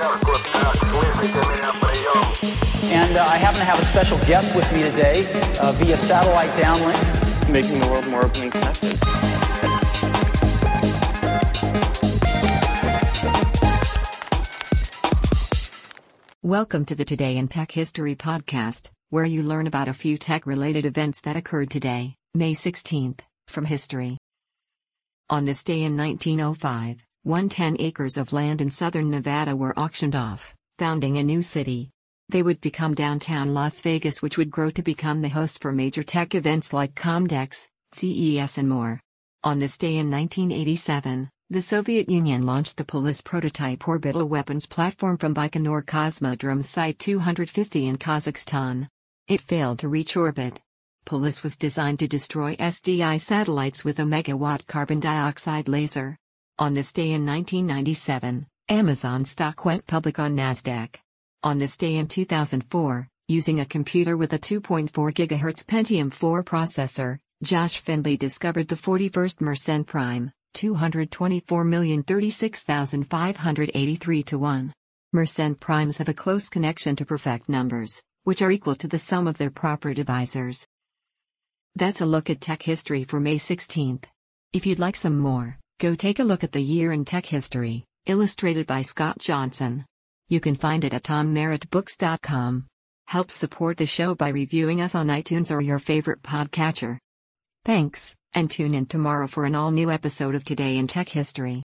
And uh, I happen to have a special guest with me today uh, via satellite downlink. Making the world more open and connected. Welcome to the Today in Tech History podcast, where you learn about a few tech related events that occurred today, May 16th, from history. On this day in 1905, 110 acres of land in southern Nevada were auctioned off, founding a new city. They would become downtown Las Vegas, which would grow to become the host for major tech events like Comdex, CES, and more. On this day in 1987, the Soviet Union launched the Polyus prototype orbital weapons platform from Baikonur Cosmodrome Site 250 in Kazakhstan. It failed to reach orbit. Polyus was designed to destroy SDI satellites with a megawatt carbon dioxide laser. On this day in 1997, Amazon stock went public on Nasdaq. On this day in 2004, using a computer with a 2.4 GHz Pentium 4 processor, Josh Findley discovered the 41st Mersenne prime. 224,036,583 to 1. Mersenne primes have a close connection to perfect numbers, which are equal to the sum of their proper divisors. That's a look at tech history for May 16th. If you'd like some more, go take a look at the year in tech history, illustrated by Scott Johnson. You can find it at tommerrittbooks.com. Help support the show by reviewing us on iTunes or your favorite podcatcher. Thanks and tune in tomorrow for an all new episode of Today in Tech History.